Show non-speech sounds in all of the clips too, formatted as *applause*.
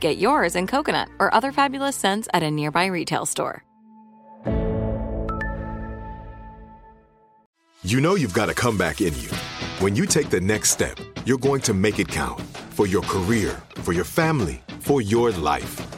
Get yours in coconut or other fabulous scents at a nearby retail store. You know you've got a comeback in you. When you take the next step, you're going to make it count for your career, for your family, for your life.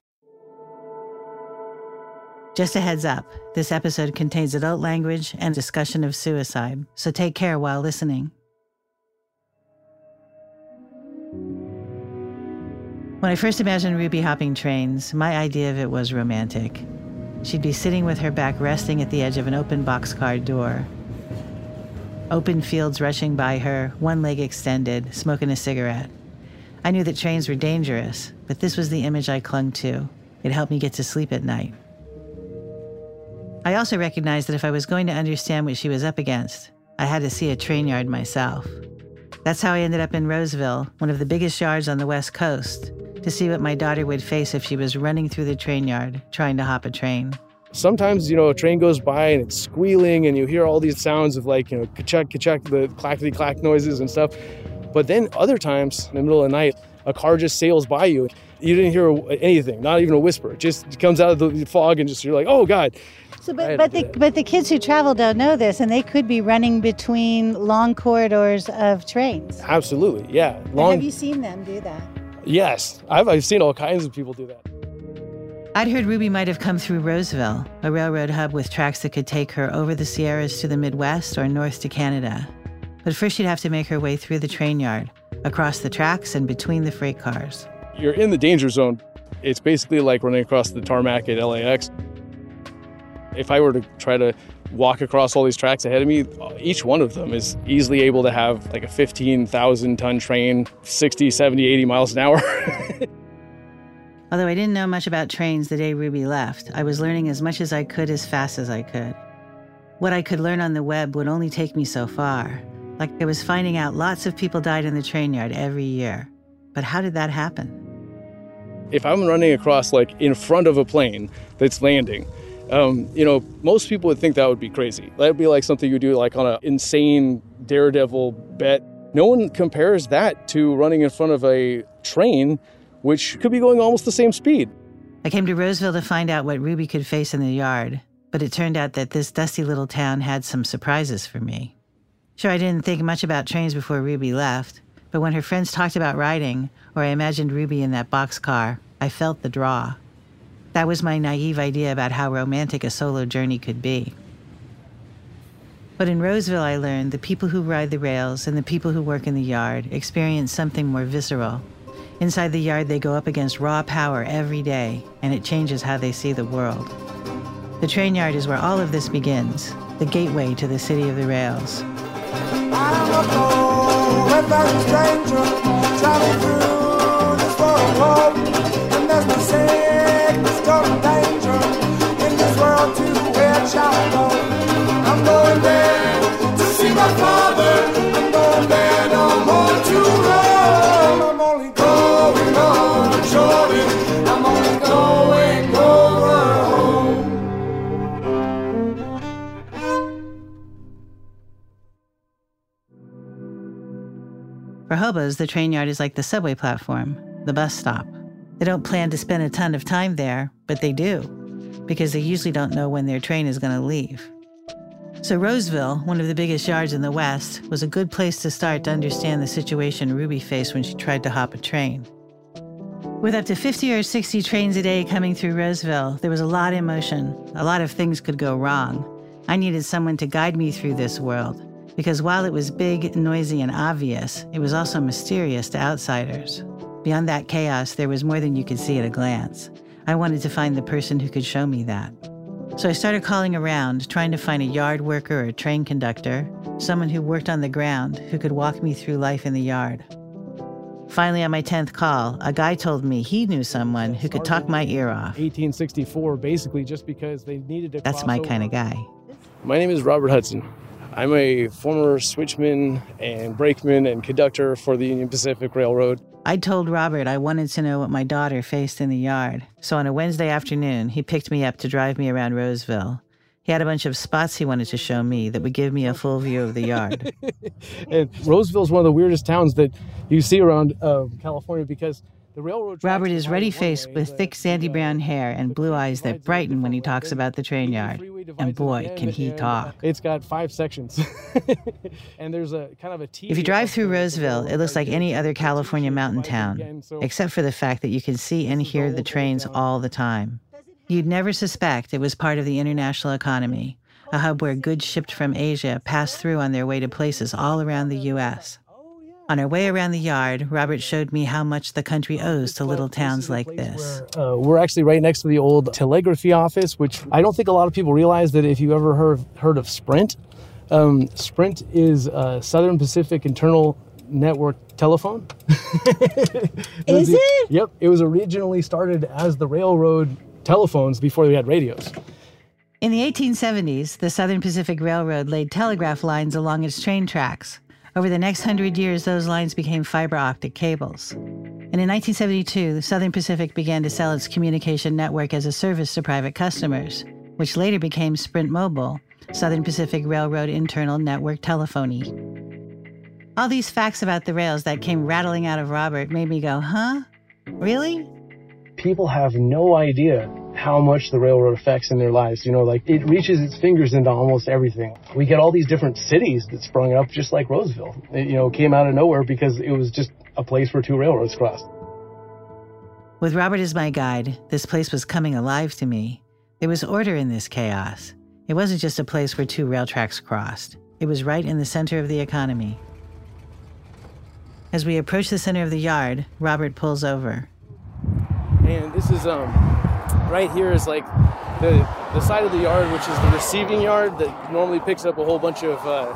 Just a heads up this episode contains adult language and discussion of suicide, so take care while listening. When I first imagined Ruby hopping trains, my idea of it was romantic. She'd be sitting with her back resting at the edge of an open boxcar door. Open fields rushing by her, one leg extended, smoking a cigarette. I knew that trains were dangerous, but this was the image I clung to. It helped me get to sleep at night. I also recognized that if I was going to understand what she was up against, I had to see a train yard myself. That's how I ended up in Roseville, one of the biggest yards on the West Coast, to see what my daughter would face if she was running through the train yard trying to hop a train. Sometimes, you know, a train goes by and it's squealing and you hear all these sounds of like, you know, ka-chuck, the clackety clack noises and stuff. But then other times in the middle of the night, a car just sails by you. You didn't hear anything, not even a whisper. It just comes out of the fog and just you're like, oh God. So, but, but the but the kids who travel don't know this, and they could be running between long corridors of trains. Absolutely, yeah. Long. Have you seen them do that? Yes, I've I've seen all kinds of people do that. I'd heard Ruby might have come through Roseville, a railroad hub with tracks that could take her over the Sierras to the Midwest or north to Canada. But first, she'd have to make her way through the train yard, across the tracks, and between the freight cars. You're in the danger zone. It's basically like running across the tarmac at LAX. If I were to try to walk across all these tracks ahead of me, each one of them is easily able to have like a 15,000 ton train, 60, 70, 80 miles an hour. *laughs* Although I didn't know much about trains the day Ruby left, I was learning as much as I could as fast as I could. What I could learn on the web would only take me so far. Like I was finding out lots of people died in the train yard every year. But how did that happen? If I'm running across like in front of a plane that's landing, um, you know, most people would think that would be crazy. That would be like something you do like on an insane daredevil bet. No one compares that to running in front of a train, which could be going almost the same speed. I came to Roseville to find out what Ruby could face in the yard, but it turned out that this dusty little town had some surprises for me. Sure, I didn't think much about trains before Ruby left, but when her friends talked about riding, or I imagined Ruby in that boxcar, I felt the draw. That was my naive idea about how romantic a solo journey could be. But in Roseville, I learned the people who ride the rails and the people who work in the yard experience something more visceral. Inside the yard, they go up against raw power every day, and it changes how they see the world. The train yard is where all of this begins, the gateway to the city of the rails. I'm going For hobos, the train yard is like the subway platform, the bus stop. They don't plan to spend a ton of time there, but they do, because they usually don't know when their train is going to leave. So, Roseville, one of the biggest yards in the West, was a good place to start to understand the situation Ruby faced when she tried to hop a train. With up to 50 or 60 trains a day coming through Roseville, there was a lot in motion. A lot of things could go wrong. I needed someone to guide me through this world, because while it was big, noisy, and obvious, it was also mysterious to outsiders. Beyond that chaos, there was more than you could see at a glance. I wanted to find the person who could show me that. So I started calling around, trying to find a yard worker or a train conductor, someone who worked on the ground who could walk me through life in the yard. Finally, on my 10th call, a guy told me he knew someone who could talk my ear off. 1864, basically, just because they needed to. That's my kind of guy. My name is Robert Hudson. I'm a former switchman and brakeman and conductor for the Union Pacific Railroad. I told Robert I wanted to know what my daughter faced in the yard. So on a Wednesday afternoon, he picked me up to drive me around Roseville. He had a bunch of spots he wanted to show me that would give me a full view of the yard. *laughs* and Roseville is one of the weirdest towns that you see around uh, California because Robert is lined ready one faced with thick sandy brown hair and blue eyes that divides it a brighten when he talks about the train yard. And boy, can he talk. It's got five sections, *laughs* and there's a kind of a T. If you drive through the- the Roseville, it looks like any other. California mountain town, except for the fact that you can see and hear the the trains all the time. You'd never suspect it was part of the international economy, a hub where goods shipped from Asia passed through on their way to places all around the U.S. On our way around the yard, Robert showed me how much the country owes to little towns like this. Uh, we're actually right next to the old telegraphy office, which I don't think a lot of people realize that if you ever heard heard of Sprint, um, Sprint is uh, Southern Pacific Internal Network Telephone. *laughs* Is the- it? Yep. It was originally started as the railroad telephones before we had radios. In the 1870s, the Southern Pacific Railroad laid telegraph lines along its train tracks. Over the next hundred years, those lines became fiber optic cables. And in 1972, the Southern Pacific began to sell its communication network as a service to private customers, which later became Sprint Mobile, Southern Pacific Railroad Internal Network Telephony. All these facts about the rails that came rattling out of Robert made me go, huh? Really? people have no idea how much the railroad affects in their lives. You know, like it reaches its fingers into almost everything. We get all these different cities that sprung up just like Roseville. It, you know, came out of nowhere because it was just a place where two railroads crossed. With Robert as my guide, this place was coming alive to me. There was order in this chaos. It wasn't just a place where two rail tracks crossed, it was right in the center of the economy. As we approach the center of the yard, Robert pulls over. And this is um right here is like the the side of the yard which is the receiving yard that normally picks up a whole bunch of uh,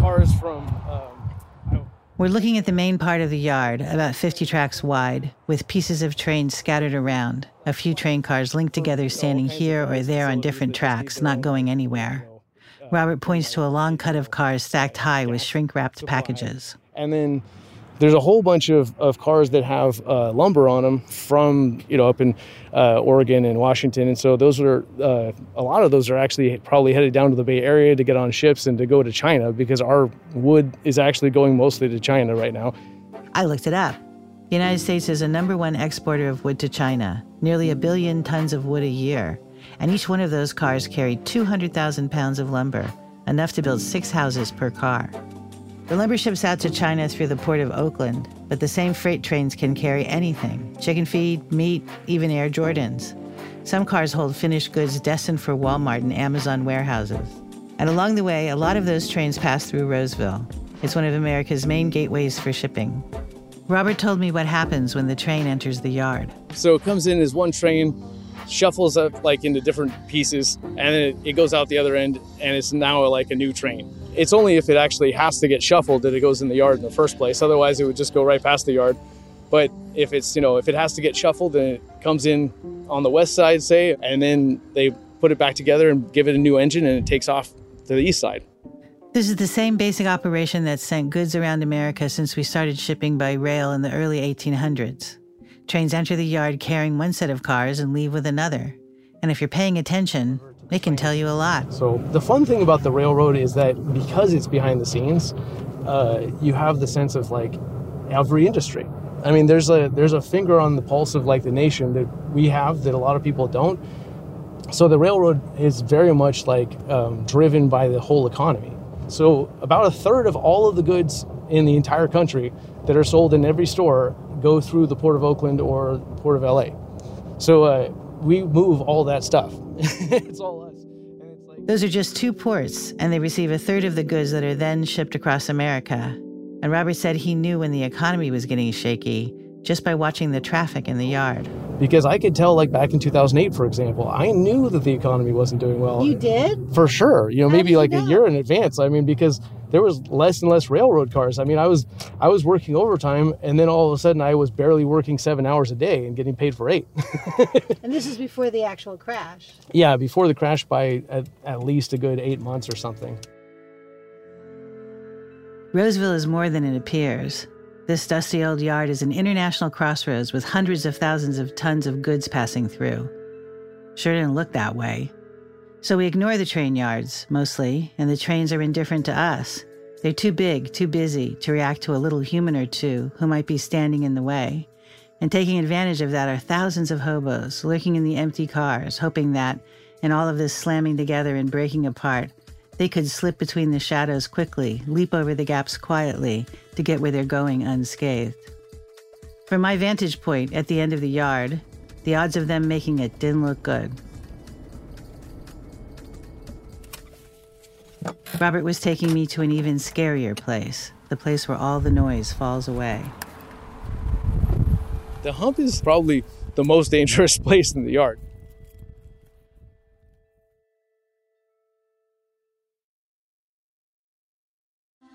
cars from um, We're looking at the main part of the yard, about 50 tracks wide, with pieces of trains scattered around, a few train cars linked together standing here or there on different tracks, not going anywhere. Robert points to a long cut of cars stacked high with shrink wrapped packages. and then there's a whole bunch of, of cars that have uh, lumber on them from you know up in uh, Oregon and Washington, and so those are uh, a lot of those are actually probably headed down to the Bay Area to get on ships and to go to China because our wood is actually going mostly to China right now. I looked it up. The United States is a number one exporter of wood to China, nearly a billion tons of wood a year. And each one of those cars carried 200,000 pounds of lumber, enough to build six houses per car. The lumber ships out to China through the port of Oakland, but the same freight trains can carry anything chicken feed, meat, even Air Jordans. Some cars hold finished goods destined for Walmart and Amazon warehouses. And along the way, a lot of those trains pass through Roseville. It's one of America's main gateways for shipping. Robert told me what happens when the train enters the yard. So it comes in as one train, shuffles up like into different pieces, and then it, it goes out the other end, and it's now like a new train. It's only if it actually has to get shuffled that it goes in the yard in the first place. Otherwise, it would just go right past the yard. But if it's you know if it has to get shuffled, then it comes in on the west side, say, and then they put it back together and give it a new engine, and it takes off to the east side. This is the same basic operation that sent goods around America since we started shipping by rail in the early 1800s. Trains enter the yard carrying one set of cars and leave with another. And if you're paying attention, it can tell you a lot. So the fun thing about the railroad is that because it's behind the scenes, uh, you have the sense of like every industry. I mean, there's a there's a finger on the pulse of like the nation that we have that a lot of people don't. So the railroad is very much like um, driven by the whole economy. So about a third of all of the goods in the entire country that are sold in every store go through the Port of Oakland or Port of LA. So uh, we move all that stuff. *laughs* it's all us. Those are just two ports, and they receive a third of the goods that are then shipped across America. And Robert said he knew when the economy was getting shaky just by watching the traffic in the yard. because I could tell, like back in 2008, for example, I knew that the economy wasn't doing well. You did? for sure. You know, How maybe you like know? a year in advance. I mean, because there was less and less railroad cars. I mean, I was I was working overtime, and then all of a sudden, I was barely working seven hours a day and getting paid for eight. *laughs* And this is before the actual crash. yeah, before the crash by at, at least a good eight months or something. Roseville is more than it appears. This dusty old yard is an international crossroads with hundreds of thousands of tons of goods passing through. Sure didn't look that way. So we ignore the train yards, mostly, and the trains are indifferent to us. They're too big, too busy to react to a little human or two who might be standing in the way. And taking advantage of that are thousands of hobos lurking in the empty cars, hoping that, in all of this slamming together and breaking apart, they could slip between the shadows quickly, leap over the gaps quietly to get where they're going unscathed. From my vantage point at the end of the yard, the odds of them making it didn't look good. Robert was taking me to an even scarier place, the place where all the noise falls away. The hump is probably the most dangerous *laughs* place in the yard.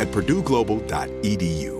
at purdueglobal.edu.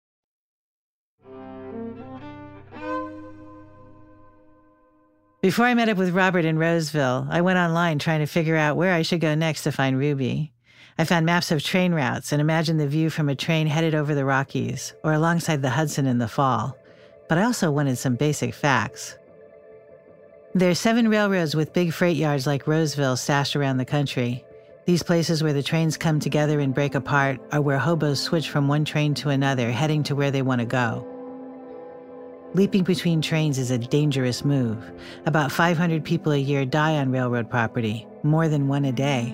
Before I met up with Robert in Roseville, I went online trying to figure out where I should go next to find Ruby. I found maps of train routes and imagined the view from a train headed over the Rockies or alongside the Hudson in the fall. But I also wanted some basic facts. There are seven railroads with big freight yards like Roseville stashed around the country. These places where the trains come together and break apart are where hobos switch from one train to another, heading to where they want to go. Leaping between trains is a dangerous move. About 500 people a year die on railroad property, more than one a day.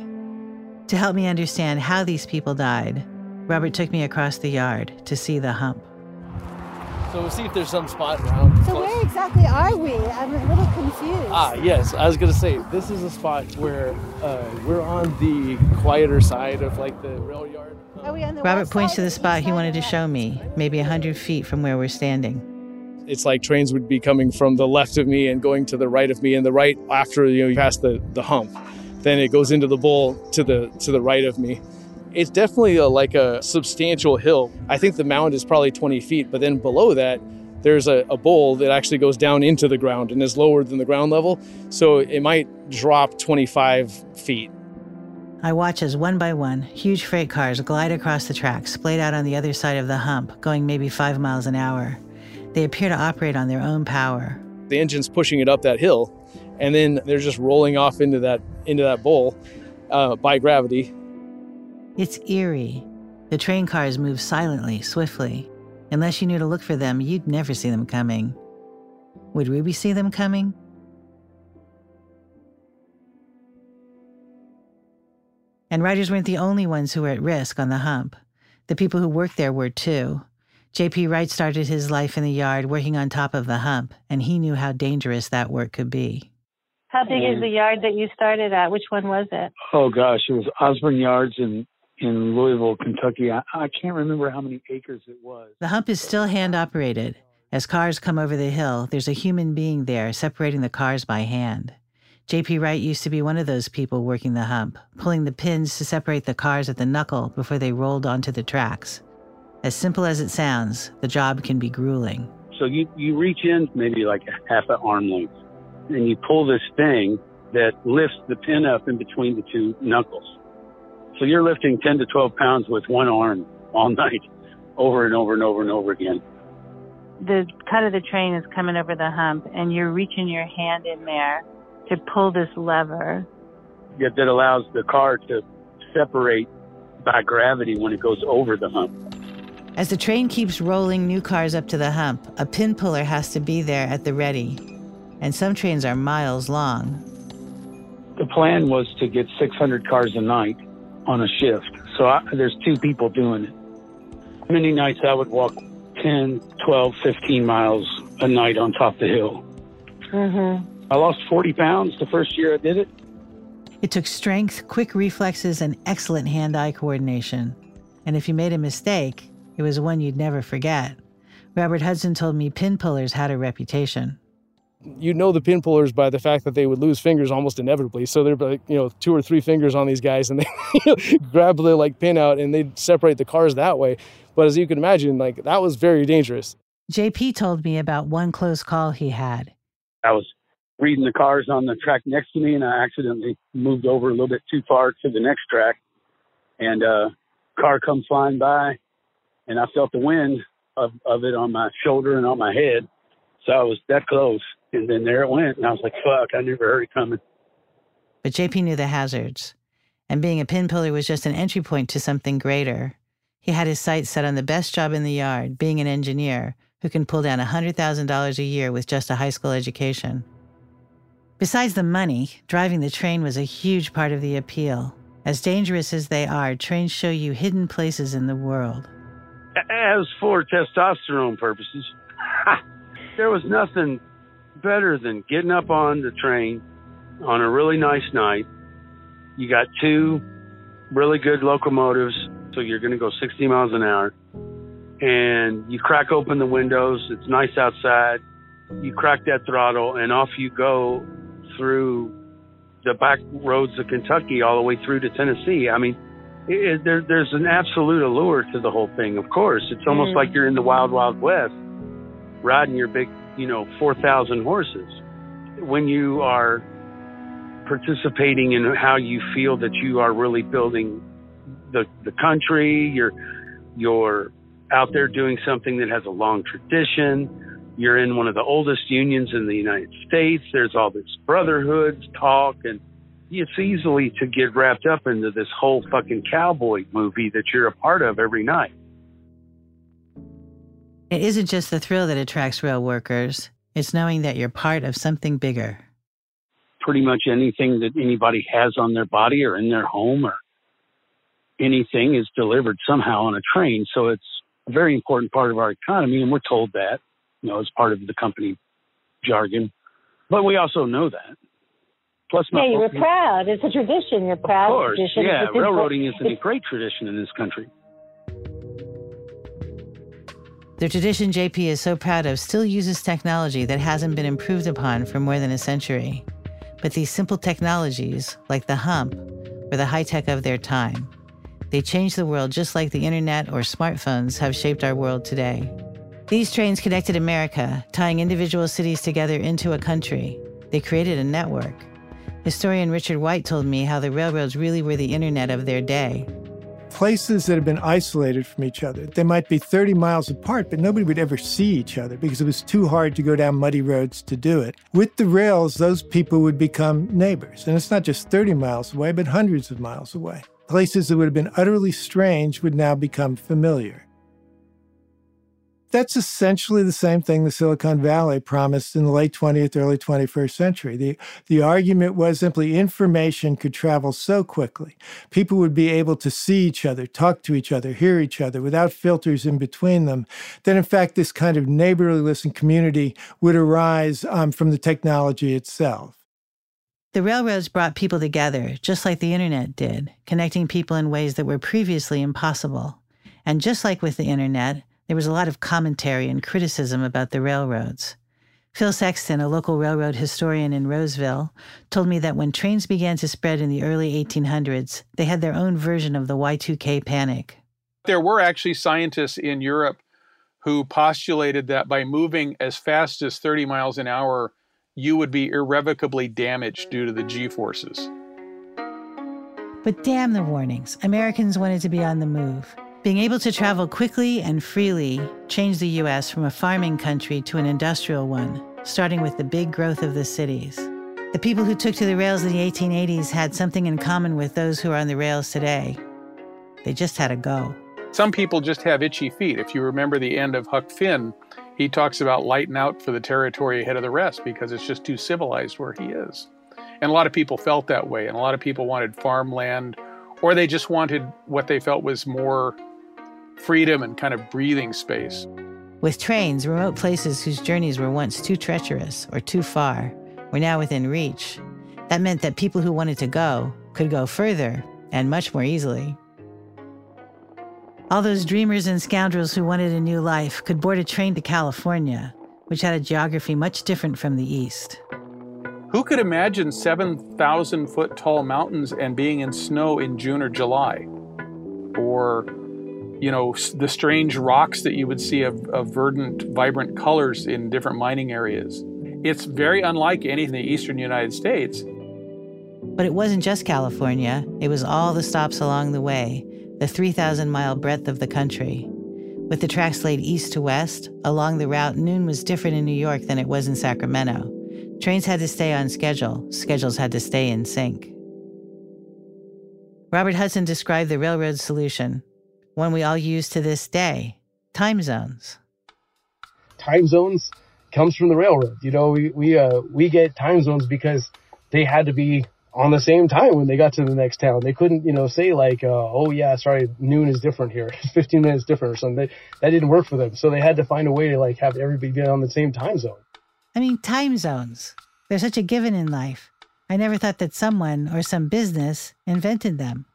To help me understand how these people died, Robert took me across the yard to see the hump. So we'll see if there's some spot around. So close. where exactly are we? I'm a little confused. Ah, yes. I was gonna say this is a spot where uh, we're on the quieter side of like the rail yard. Are we on the Robert west points side to the spot he wanted to show me, maybe a hundred feet from where we're standing. It's like trains would be coming from the left of me and going to the right of me, and the right after you know you pass the the hump, then it goes into the bowl to the to the right of me. It's definitely a, like a substantial hill. I think the mound is probably 20 feet, but then below that, there's a, a bowl that actually goes down into the ground and is lower than the ground level. So it might drop 25 feet. I watch as one by one, huge freight cars glide across the tracks, splayed out on the other side of the hump, going maybe five miles an hour. They appear to operate on their own power. The engine's pushing it up that hill, and then they're just rolling off into that into that bowl uh, by gravity. It's eerie. The train cars move silently, swiftly. Unless you knew to look for them, you'd never see them coming. Would Ruby see them coming? And riders weren't the only ones who were at risk on the hump. The people who worked there were too. J.P. Wright started his life in the yard working on top of the hump, and he knew how dangerous that work could be. How big is the yard that you started at? Which one was it? Oh gosh, it was Osborn Yards in in Louisville, Kentucky. I, I can't remember how many acres it was. The hump is still hand operated. As cars come over the hill, there's a human being there separating the cars by hand. J.P. Wright used to be one of those people working the hump, pulling the pins to separate the cars at the knuckle before they rolled onto the tracks. As simple as it sounds, the job can be grueling. So you you reach in maybe like a half an arm length, and you pull this thing that lifts the pin up in between the two knuckles. So you're lifting 10 to 12 pounds with one arm all *laughs* night, over and over and over and over again. the cut of the train is coming over the hump and you're reaching your hand in there to pull this lever. Yet that allows the car to separate by gravity when it goes over the hump. As the train keeps rolling new cars up to the hump, a pin puller has to be there at the ready. And some trains are miles long. The plan was to get 600 cars a night on a shift. So I, there's two people doing it. Many nights I would walk 10, 12, 15 miles a night on top of the hill. Mm-hmm. I lost 40 pounds the first year I did it. It took strength, quick reflexes, and excellent hand eye coordination. And if you made a mistake, it was one you'd never forget. Robert Hudson told me pin pullers had a reputation. You know the pin pullers by the fact that they would lose fingers almost inevitably. So they're like, you know, two or three fingers on these guys and they *laughs* grab the like pin out and they'd separate the cars that way. But as you can imagine, like that was very dangerous. JP told me about one close call he had. I was reading the cars on the track next to me and I accidentally moved over a little bit too far to the next track and uh car comes flying by and I felt the wind of, of it on my shoulder and on my head. So I was that close. And then there it went and I was like, fuck, I never heard it coming. But JP knew the hazards. And being a pin puller was just an entry point to something greater. He had his sights set on the best job in the yard, being an engineer who can pull down $100,000 a year with just a high school education. Besides the money, driving the train was a huge part of the appeal. As dangerous as they are, trains show you hidden places in the world. As for testosterone purposes, *laughs* there was nothing better than getting up on the train on a really nice night. You got two really good locomotives, so you're going to go 60 miles an hour. And you crack open the windows. It's nice outside. You crack that throttle, and off you go through the back roads of Kentucky all the way through to Tennessee. I mean, it, there, there's an absolute allure to the whole thing. Of course, it's almost mm. like you're in the wild, wild west, riding your big, you know, four thousand horses. When you are participating in how you feel that you are really building the the country, you're you're out there doing something that has a long tradition. You're in one of the oldest unions in the United States. There's all this brotherhood talk and it's easily to get wrapped up into this whole fucking cowboy movie that you're a part of every night. It isn't just the thrill that attracts rail workers, it's knowing that you're part of something bigger. Pretty much anything that anybody has on their body or in their home or anything is delivered somehow on a train. So it's a very important part of our economy, and we're told that, you know, as part of the company jargon. But we also know that. Plus, my Yeah, you were proud. It's a tradition. You're proud. Of course, tradition. yeah. It's. Railroading is a great tradition in this country. The tradition JP is so proud of still uses technology that hasn't been improved upon for more than a century. But these simple technologies, like the hump, were the high tech of their time. They changed the world just like the internet or smartphones have shaped our world today. These trains connected America, tying individual cities together into a country. They created a network. Historian Richard White told me how the railroads really were the internet of their day. places that have been isolated from each other. They might be 30 miles apart, but nobody would ever see each other because it was too hard to go down muddy roads to do it. With the rails, those people would become neighbors. And it's not just 30 miles away, but hundreds of miles away. Places that would have been utterly strange would now become familiar. That's essentially the same thing the Silicon Valley promised in the late 20th, early 21st century. The, the argument was simply information could travel so quickly. People would be able to see each other, talk to each other, hear each other without filters in between them. That, in fact, this kind of neighborliness and community would arise um, from the technology itself. The railroads brought people together, just like the internet did, connecting people in ways that were previously impossible. And just like with the internet, there was a lot of commentary and criticism about the railroads. Phil Sexton, a local railroad historian in Roseville, told me that when trains began to spread in the early 1800s, they had their own version of the Y2K panic. There were actually scientists in Europe who postulated that by moving as fast as 30 miles an hour, you would be irrevocably damaged due to the G forces. But damn the warnings. Americans wanted to be on the move. Being able to travel quickly and freely changed the U.S. from a farming country to an industrial one, starting with the big growth of the cities. The people who took to the rails in the 1880s had something in common with those who are on the rails today. They just had to go. Some people just have itchy feet. If you remember the end of Huck Finn, he talks about lighting out for the territory ahead of the rest because it's just too civilized where he is. And a lot of people felt that way, and a lot of people wanted farmland, or they just wanted what they felt was more freedom and kind of breathing space. With trains, remote places whose journeys were once too treacherous or too far were now within reach. That meant that people who wanted to go could go further and much more easily. All those dreamers and scoundrels who wanted a new life could board a train to California, which had a geography much different from the East. Who could imagine 7,000 foot tall mountains and being in snow in June or July? Or, you know, the strange rocks that you would see of, of verdant, vibrant colors in different mining areas. It's very unlike anything in the eastern United States. But it wasn't just California, it was all the stops along the way, the 3,000 mile breadth of the country. With the tracks laid east to west, along the route, noon was different in New York than it was in Sacramento. Trains had to stay on schedule, schedules had to stay in sync. Robert Hudson described the railroad solution, one we all use to this day time zones. time zones comes from the railroad. You know, we we uh we get time zones because they had to be on the same time when they got to the next town. They couldn't, you know, say like, uh, "Oh yeah, sorry, noon is different here, *laughs* 15 minutes different or something." That didn't work for them, so they had to find a way to like have everybody be on the same time zone. I mean, time zones. They're such a given in life. I never thought that someone or some business invented them.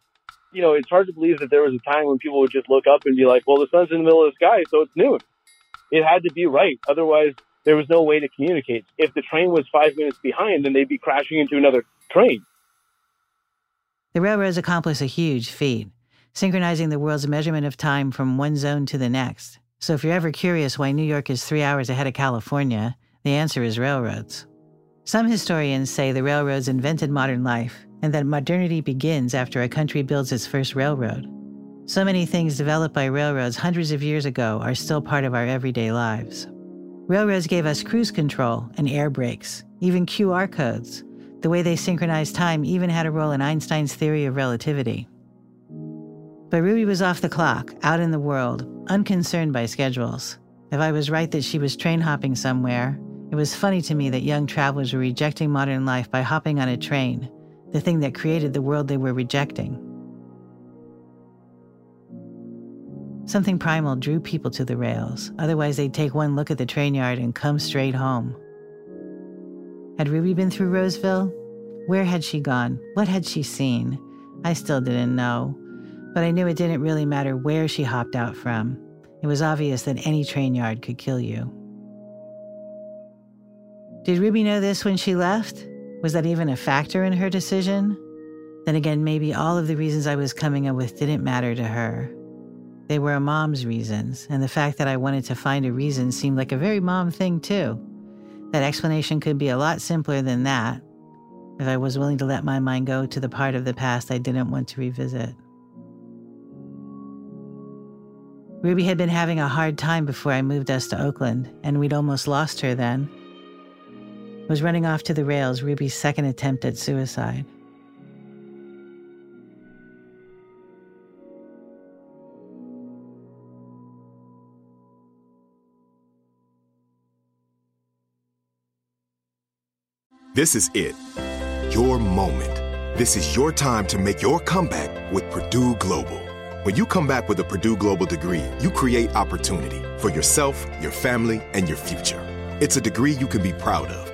You know, it's hard to believe that there was a time when people would just look up and be like, "Well, the sun's in the middle of the sky, so it's noon." It had to be right, otherwise there was no way to communicate. If the train was five minutes behind, then they'd be crashing into another train. The railroads accomplished a huge feat, synchronizing the world's measurement of time from one zone to the next. So if you're ever curious why New York is three hours ahead of California, the answer is railroads. Some historians say the railroads invented modern life and that modernity begins after a country builds its first railroad. So many things developed by railroads hundreds of years ago are still part of our everyday lives. Railroads gave us cruise control and air brakes, even QR codes. The way they synchronized time even had a role in Einstein's theory of relativity. But Ruby was off the clock, out in the world, unconcerned by schedules. If I was right that she was train hopping somewhere, it was funny to me that young travelers were rejecting modern life by hopping on a train, the thing that created the world they were rejecting. Something primal drew people to the rails, otherwise, they'd take one look at the train yard and come straight home. Had Ruby been through Roseville? Where had she gone? What had she seen? I still didn't know, but I knew it didn't really matter where she hopped out from. It was obvious that any train yard could kill you. Did Ruby know this when she left? Was that even a factor in her decision? Then again, maybe all of the reasons I was coming up with didn't matter to her. They were a mom's reasons, and the fact that I wanted to find a reason seemed like a very mom thing, too. That explanation could be a lot simpler than that if I was willing to let my mind go to the part of the past I didn't want to revisit. Ruby had been having a hard time before I moved us to Oakland, and we'd almost lost her then. Was running off to the rails Ruby's second attempt at suicide. This is it. Your moment. This is your time to make your comeback with Purdue Global. When you come back with a Purdue Global degree, you create opportunity for yourself, your family, and your future. It's a degree you can be proud of,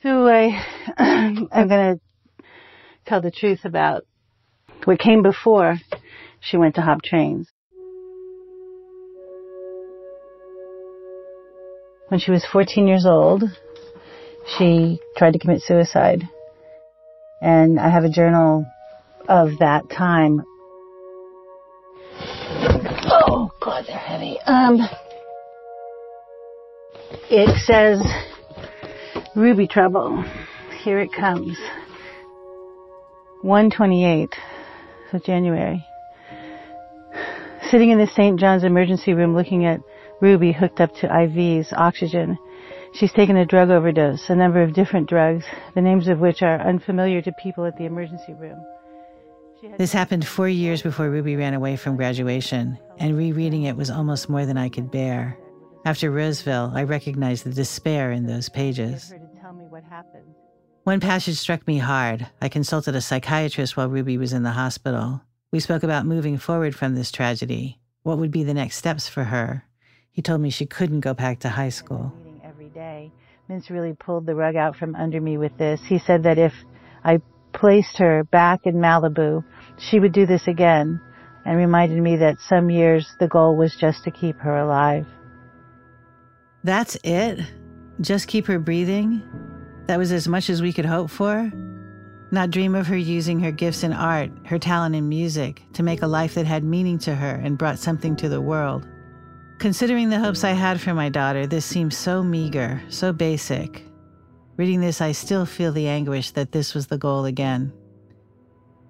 So I, *clears throat* I'm going to tell the truth about what came before she went to hop trains. When she was 14 years old, she tried to commit suicide. And I have a journal of that time. Oh God, they're heavy. Um, it says Ruby Trouble. Here it comes. 128, so January. Sitting in the St. John's emergency room looking at Ruby hooked up to IVs, oxygen. She's taken a drug overdose, a number of different drugs, the names of which are unfamiliar to people at the emergency room. This happened four years before Ruby ran away from graduation, and rereading it was almost more than I could bear. After Roseville, I recognized the despair in those pages. One passage struck me hard. I consulted a psychiatrist while Ruby was in the hospital. We spoke about moving forward from this tragedy. What would be the next steps for her? He told me she couldn't go back to high school. Every day. Mintz really pulled the rug out from under me with this. He said that if I placed her back in Malibu, she would do this again, and reminded me that some years the goal was just to keep her alive. That's it? Just keep her breathing? That was as much as we could hope for? Not dream of her using her gifts in art, her talent in music, to make a life that had meaning to her and brought something to the world. Considering the hopes I had for my daughter, this seemed so meager, so basic. Reading this, I still feel the anguish that this was the goal again.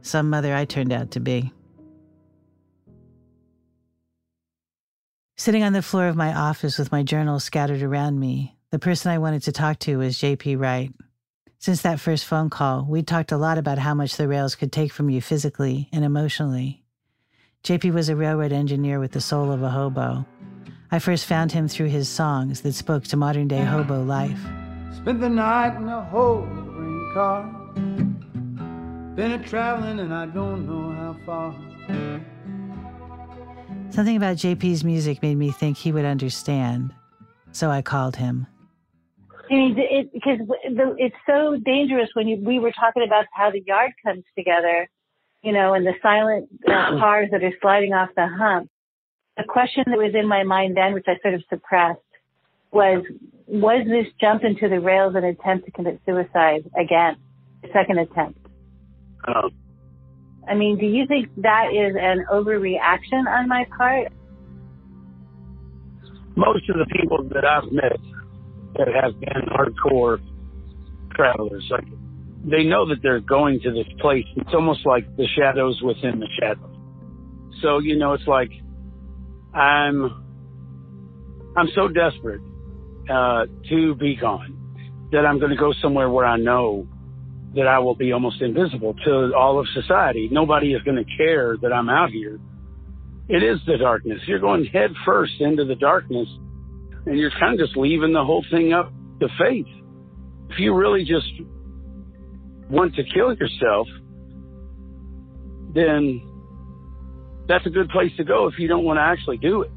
Some mother I turned out to be. Sitting on the floor of my office with my journals scattered around me, the person I wanted to talk to was JP Wright. Since that first phone call, we'd talked a lot about how much the rails could take from you physically and emotionally. JP was a railroad engineer with the soul of a hobo. I first found him through his songs that spoke to modern day hobo life. Spent the night in a whole green car. Been a traveling and I don't know how far. Something about JP's music made me think he would understand, so I called him. I mean, it, because the, it's so dangerous when you, we were talking about how the yard comes together, you know, and the silent uh, *clears throat* cars that are sliding off the hump. The question that was in my mind then, which I sort of suppressed, was, was this jump into the rails an attempt to commit suicide again? Second attempt. Um, I mean, do you think that is an overreaction on my part? most of the people that I've met that have been hardcore travelers, like they know that they're going to this place. It's almost like the shadows within the shadows. So you know, it's like I'm I'm so desperate uh, to be gone that I'm going to go somewhere where I know that I will be almost invisible to all of society. Nobody is going to care that I'm out here. It is the darkness. You're going head first into the darkness and you're kind of just leaving the whole thing up to fate. If you really just want to kill yourself, then that's a good place to go if you don't want to actually do it.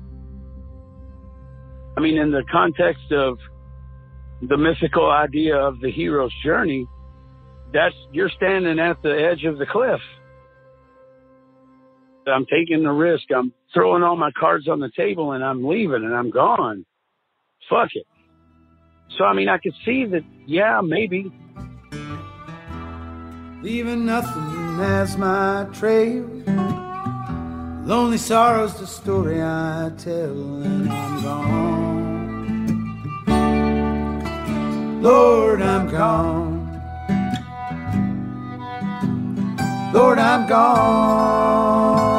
I mean, in the context of the mythical idea of the hero's journey, that's you're standing at the edge of the cliff. I'm taking the risk. I'm throwing all my cards on the table and I'm leaving and I'm gone. Fuck it. So, I mean, I could see that, yeah, maybe. Leaving nothing as my trail. Lonely sorrow's the story I tell, and I'm gone. Lord, I'm gone. Lord, I'm gone.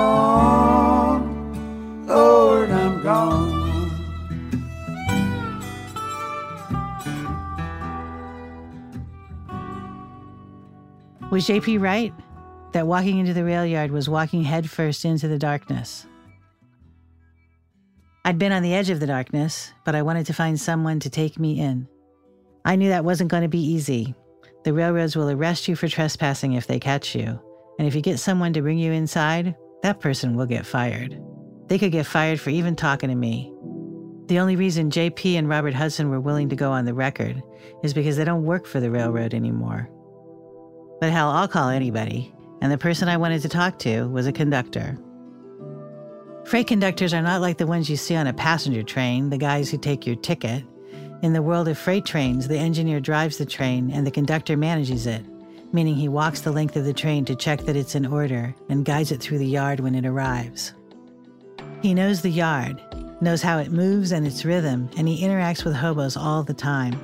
Was JP right? That walking into the rail yard was walking headfirst into the darkness. I'd been on the edge of the darkness, but I wanted to find someone to take me in. I knew that wasn't going to be easy. The railroads will arrest you for trespassing if they catch you. And if you get someone to bring you inside, that person will get fired. They could get fired for even talking to me. The only reason JP and Robert Hudson were willing to go on the record is because they don't work for the railroad anymore. But hell, I'll call anybody. And the person I wanted to talk to was a conductor. Freight conductors are not like the ones you see on a passenger train, the guys who take your ticket. In the world of freight trains, the engineer drives the train and the conductor manages it, meaning he walks the length of the train to check that it's in order and guides it through the yard when it arrives. He knows the yard, knows how it moves and its rhythm, and he interacts with hobos all the time.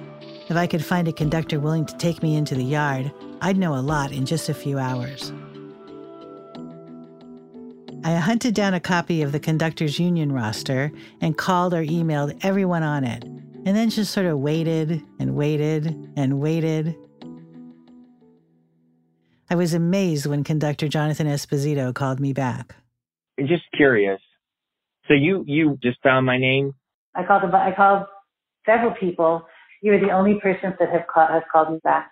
If I could find a conductor willing to take me into the yard, I'd know a lot in just a few hours. I hunted down a copy of the conductors union roster and called or emailed everyone on it, and then just sort of waited and waited and waited. I was amazed when conductor Jonathan Esposito called me back. I'm just curious. So you you just found my name? I called about, I called several people. You were the only person that have called, has called me back.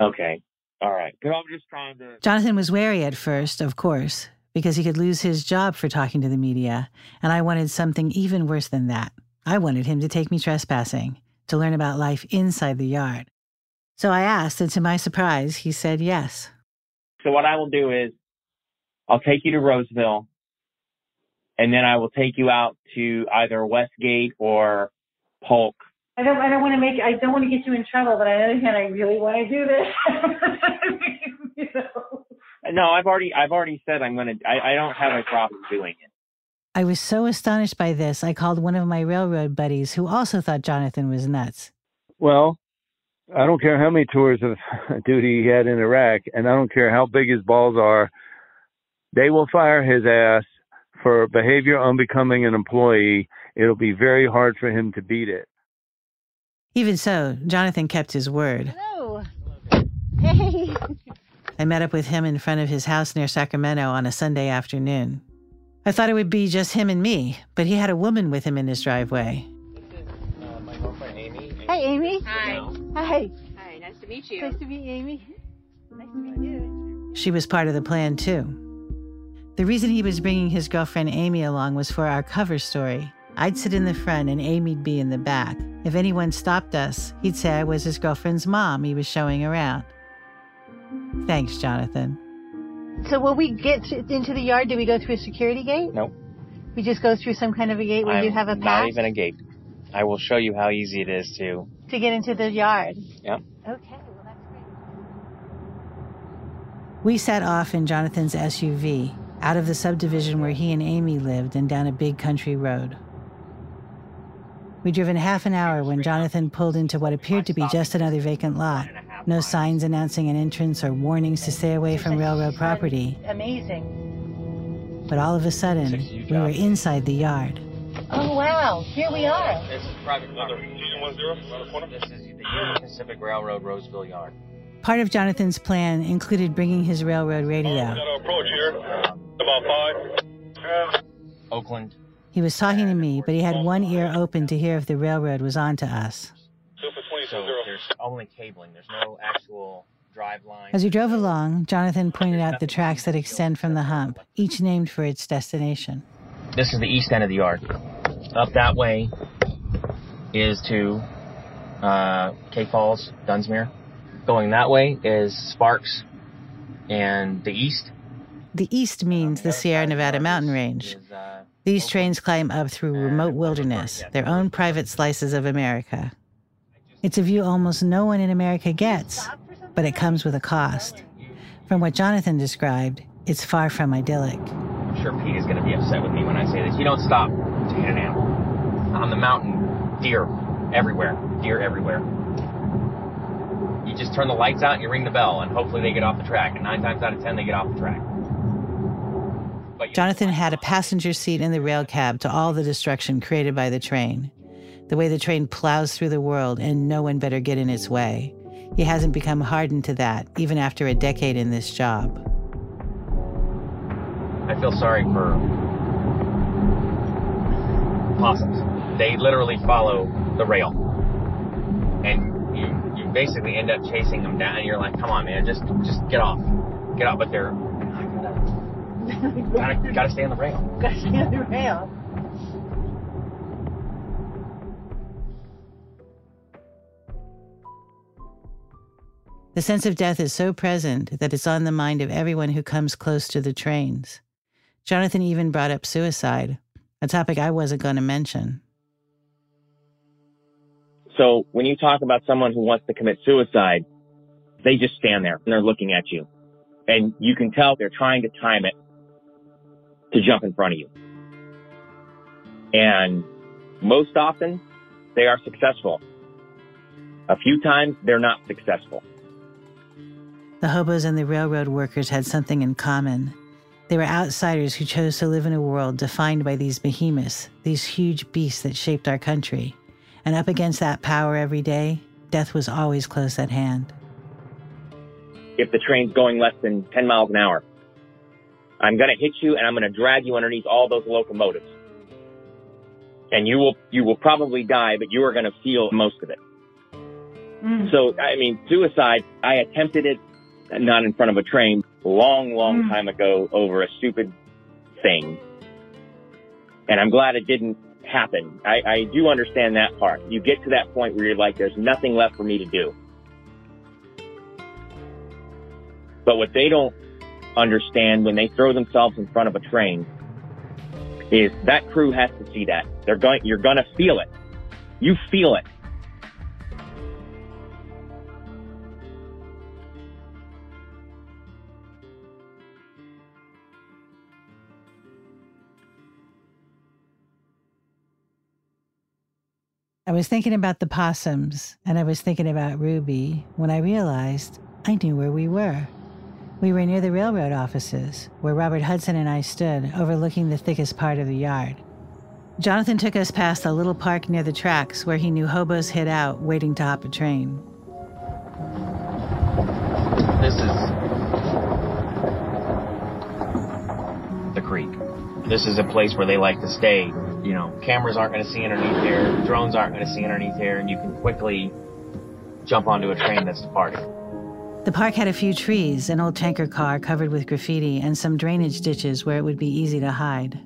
Okay. All right. Because I'm just trying to. Jonathan was wary at first, of course, because he could lose his job for talking to the media, and I wanted something even worse than that. I wanted him to take me trespassing, to learn about life inside the yard. So I asked, and to my surprise, he said yes. So what I will do is, I'll take you to Roseville, and then I will take you out to either Westgate or Polk. I don't, I don't want to make, I don't want to get you in trouble, but on the other hand, I really want to do this. *laughs* you know? No, I've already I've already said I'm gonna. I, I don't have a problem doing it. I was so astonished by this, I called one of my railroad buddies who also thought Jonathan was nuts. Well, I don't care how many tours of *laughs* duty he had in Iraq, and I don't care how big his balls are. They will fire his ass for behavior unbecoming an employee. It'll be very hard for him to beat it. Even so, Jonathan kept his word. Hello. Hey. I met up with him in front of his house near Sacramento on a Sunday afternoon. I thought it would be just him and me, but he had a woman with him in his driveway. Hey, Amy. Hi. Hi. Hi, nice to meet you. Nice to meet you, Amy. Nice to meet you. She was part of the plan, too. The reason he was bringing his girlfriend Amy along was for our cover story. I'd sit in the front and Amy'd be in the back. If anyone stopped us, he'd say I was his girlfriend's mom he was showing around. Thanks, Jonathan. So when we get to, into the yard, do we go through a security gate? Nope. We just go through some kind of a gate where I'm you have a not even a gate. I will show you how easy it is to. to get into the yard. Yep. Okay. Well that's great. We set off in Jonathan's SUV, out of the subdivision where he and Amy lived and down a big country road. We'd driven half an hour when Jonathan pulled into what appeared to be just another vacant lot. No signs announcing an entrance or warnings to stay away from railroad property. Amazing. But all of a sudden, we were inside the yard. Oh wow! Here we are. This is private property. This is the Union Pacific Railroad Roseville Yard. Part of Jonathan's plan included bringing his railroad radio. approach here. About five. Oakland. He was talking to me, but he had one ear open to hear if the railroad was on to us. So there's only cabling. There's no actual drive line. As we drove along, Jonathan pointed out the tracks that extend from the hump, each named for its destination. This is the east end of the yard. Up that way is to uh, K Falls, Dunsmuir. Going that way is Sparks and the east. The east means the Sierra Nevada mountain range. These trains climb up through remote wilderness, their own private slices of America. It's a view almost no one in America gets, but it comes with a cost. From what Jonathan described, it's far from idyllic. I'm sure Pete is going to be upset with me when I say this. You don't stop to hit an animal. On the mountain, deer everywhere. Deer everywhere. You just turn the lights out and you ring the bell, and hopefully they get off the track. And nine times out of ten, they get off the track. Jonathan had a passenger seat in the rail cab to all the destruction created by the train. The way the train plows through the world, and no one better get in its way. He hasn't become hardened to that, even after a decade in this job. I feel sorry for possums. They literally follow the rail, and you you basically end up chasing them down. And you're like, come on, man, just just get off, get off. But they're *laughs* gotta gotta stay on the rail. Gotta stay on the rail. The sense of death is so present that it's on the mind of everyone who comes close to the trains. Jonathan even brought up suicide, a topic I wasn't going to mention. So when you talk about someone who wants to commit suicide, they just stand there and they're looking at you. And you can tell they're trying to time it to jump in front of you. And most often they are successful. A few times they're not successful. The hobos and the railroad workers had something in common. They were outsiders who chose to live in a world defined by these behemoths, these huge beasts that shaped our country. And up against that power every day, death was always close at hand. If the train's going less than 10 miles an hour, I'm going to hit you and I'm going to drag you underneath all those locomotives. And you will, you will probably die, but you are going to feel most of it. Mm. So, I mean, suicide, I attempted it not in front of a train long, long mm. time ago over a stupid thing. And I'm glad it didn't happen. I, I do understand that part. You get to that point where you're like, there's nothing left for me to do. But what they don't understand when they throw themselves in front of a train is that crew has to see that. They're going, you're going to feel it. You feel it. I was thinking about the possums and I was thinking about Ruby when I realized I knew where we were. We were near the railroad offices, where Robert Hudson and I stood, overlooking the thickest part of the yard. Jonathan took us past a little park near the tracks where he knew hobos hid out, waiting to hop a train. This is the creek. This is a place where they like to stay. You know, cameras aren't going to see underneath here, drones aren't going to see underneath here, and you can quickly jump onto a train that's departing. The park had a few trees, an old tanker car covered with graffiti, and some drainage ditches where it would be easy to hide.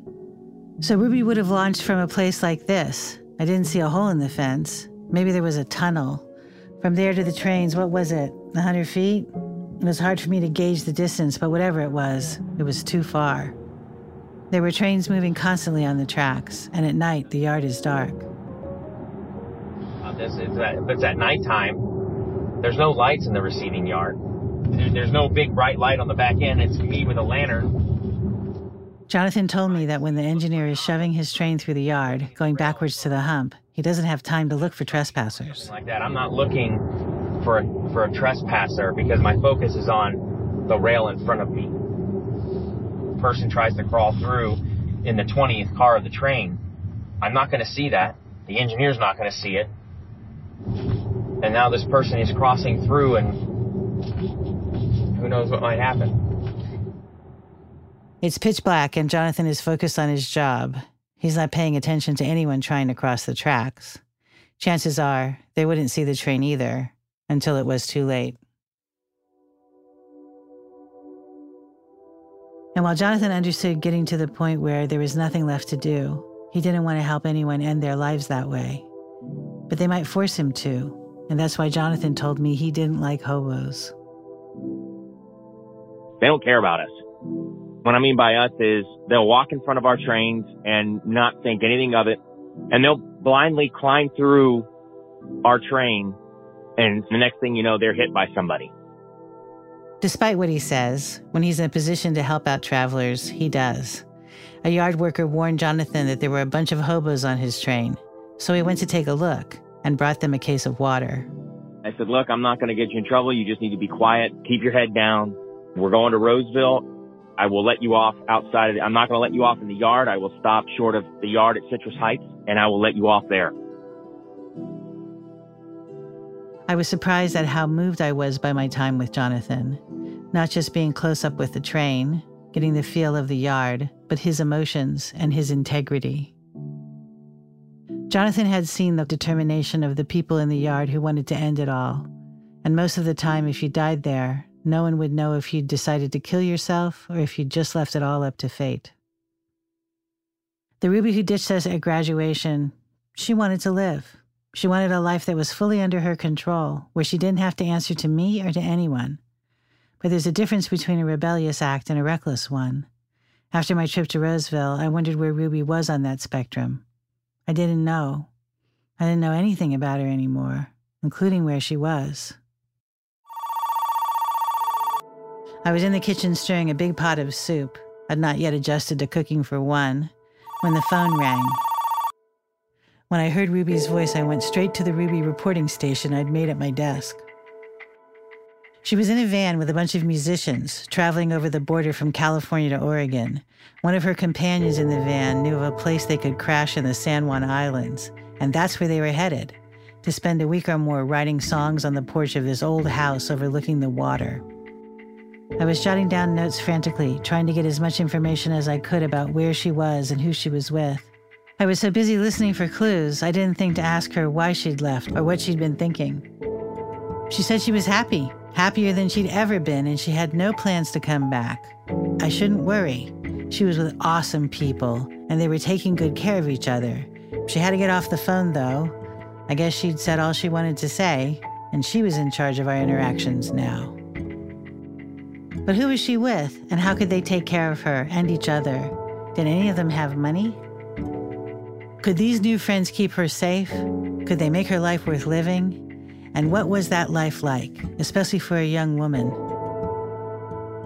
So Ruby would have launched from a place like this. I didn't see a hole in the fence. Maybe there was a tunnel. From there to the trains, what was it? A hundred feet? It was hard for me to gauge the distance, but whatever it was, it was too far. There were trains moving constantly on the tracks, and at night the yard is dark. Uh, this is if it's at nighttime, there's no lights in the receiving yard. There's no big bright light on the back end. It's me with a lantern. Jonathan told me that when the engineer is shoving his train through the yard, going backwards to the hump, he doesn't have time to look for trespassers. like that. I'm not looking for a, for a trespasser because my focus is on the rail in front of me. Person tries to crawl through in the 20th car of the train. I'm not going to see that. The engineer's not going to see it. And now this person is crossing through, and who knows what might happen. It's pitch black, and Jonathan is focused on his job. He's not paying attention to anyone trying to cross the tracks. Chances are they wouldn't see the train either until it was too late. And while Jonathan understood getting to the point where there was nothing left to do, he didn't want to help anyone end their lives that way. But they might force him to, and that's why Jonathan told me he didn't like hobos. They don't care about us. What I mean by us is they'll walk in front of our trains and not think anything of it. And they'll blindly climb through our train. And the next thing you know, they're hit by somebody. Despite what he says, when he's in a position to help out travelers, he does. A yard worker warned Jonathan that there were a bunch of hobos on his train, so he went to take a look and brought them a case of water. I said, look, I'm not going to get you in trouble. You just need to be quiet. Keep your head down. We're going to Roseville. I will let you off outside of the, I'm not going to let you off in the yard. I will stop short of the yard at Citrus Heights and I will let you off there. I was surprised at how moved I was by my time with Jonathan. Not just being close up with the train, getting the feel of the yard, but his emotions and his integrity. Jonathan had seen the determination of the people in the yard who wanted to end it all. And most of the time, if you died there, no one would know if you'd decided to kill yourself or if you'd just left it all up to fate. The Ruby who ditched us at graduation, she wanted to live. She wanted a life that was fully under her control, where she didn't have to answer to me or to anyone. But there's a difference between a rebellious act and a reckless one. After my trip to Roseville, I wondered where Ruby was on that spectrum. I didn't know. I didn't know anything about her anymore, including where she was. I was in the kitchen stirring a big pot of soup. I'd not yet adjusted to cooking for one when the phone rang. When I heard Ruby's voice, I went straight to the Ruby reporting station I'd made at my desk. She was in a van with a bunch of musicians traveling over the border from California to Oregon. One of her companions in the van knew of a place they could crash in the San Juan Islands, and that's where they were headed to spend a week or more writing songs on the porch of this old house overlooking the water. I was jotting down notes frantically, trying to get as much information as I could about where she was and who she was with. I was so busy listening for clues, I didn't think to ask her why she'd left or what she'd been thinking. She said she was happy, happier than she'd ever been, and she had no plans to come back. I shouldn't worry. She was with awesome people, and they were taking good care of each other. She had to get off the phone, though. I guess she'd said all she wanted to say, and she was in charge of our interactions now. But who was she with, and how could they take care of her and each other? Did any of them have money? Could these new friends keep her safe? Could they make her life worth living? And what was that life like, especially for a young woman?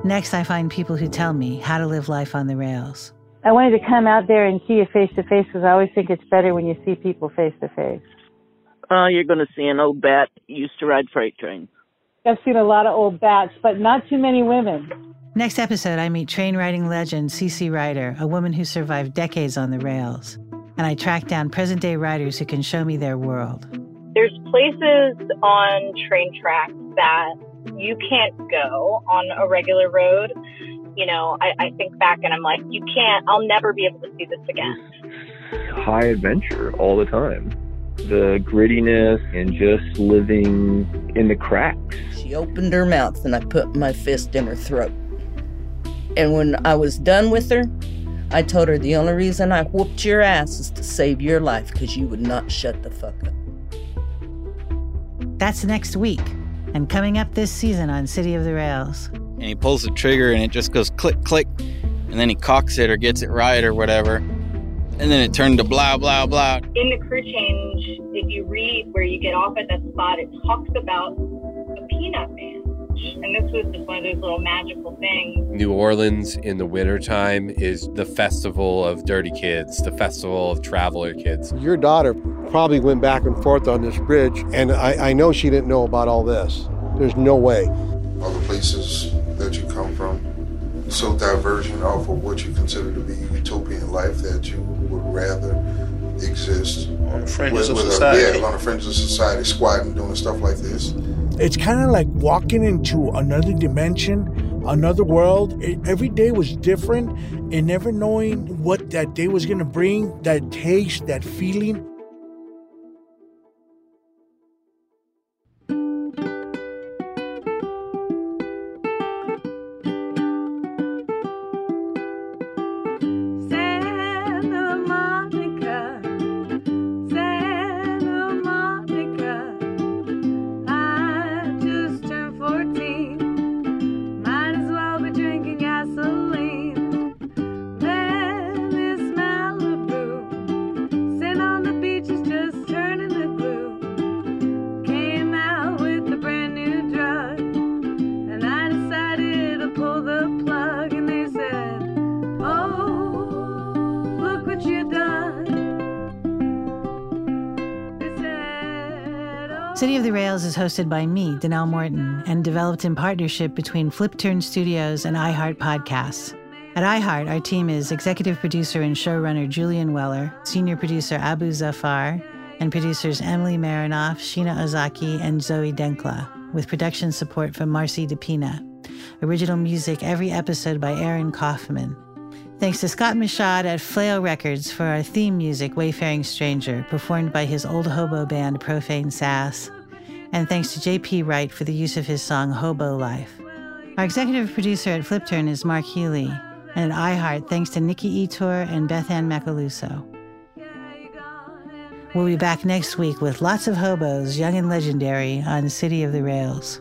Next, I find people who tell me how to live life on the rails. I wanted to come out there and see you face to face because I always think it's better when you see people face to face. Oh, you're going to see an old bat used to ride freight trains. I've seen a lot of old bats, but not too many women. Next episode, I meet train riding legend Cece Ryder, a woman who survived decades on the rails. And I track down present day riders who can show me their world. There's places on train tracks that you can't go on a regular road. You know, I, I think back and I'm like, you can't, I'll never be able to see this again. High adventure all the time. The grittiness and just living in the cracks. She opened her mouth and I put my fist in her throat. And when I was done with her, I told her the only reason I whooped your ass is to save your life because you would not shut the fuck up. That's next week, and coming up this season on City of the Rails. And he pulls the trigger and it just goes click, click, and then he cocks it or gets it right or whatever. And then it turned to blah, blah, blah. In the crew change, if you read where you get off at that spot, it talks about a peanut man. And this was just one of those little magical things. New Orleans in the wintertime is the festival of dirty kids, the festival of traveler kids. Your daughter probably went back and forth on this bridge, and I, I know she didn't know about all this. There's no way. All the places that you come from, so divergent off of what you consider to be utopian life that you would rather exist on the fringes with, of with society. A, yeah, on the fringes of society, squatting, doing stuff like this. It's kind of like walking into another dimension, another world. It, every day was different, and never knowing what that day was going to bring, that taste, that feeling. The Rails is hosted by me, Danelle Morton, and developed in partnership between Flipturn Studios and iHeart Podcasts. At iHeart, our team is executive producer and showrunner Julian Weller, senior producer Abu Zafar, and producers Emily Marinoff, Sheena Ozaki, and Zoe Denkla, with production support from Marcy DePina. Original music every episode by Aaron Kaufman. Thanks to Scott Michaud at Flail Records for our theme music, Wayfaring Stranger, performed by his old hobo band Profane Sass. And thanks to JP Wright for the use of his song Hobo Life. Our executive producer at Flipturn is Mark Healy, and at iHeart, thanks to Nikki Ettore and Beth Ann Macaluso. We'll be back next week with lots of hobos, young and legendary, on City of the Rails.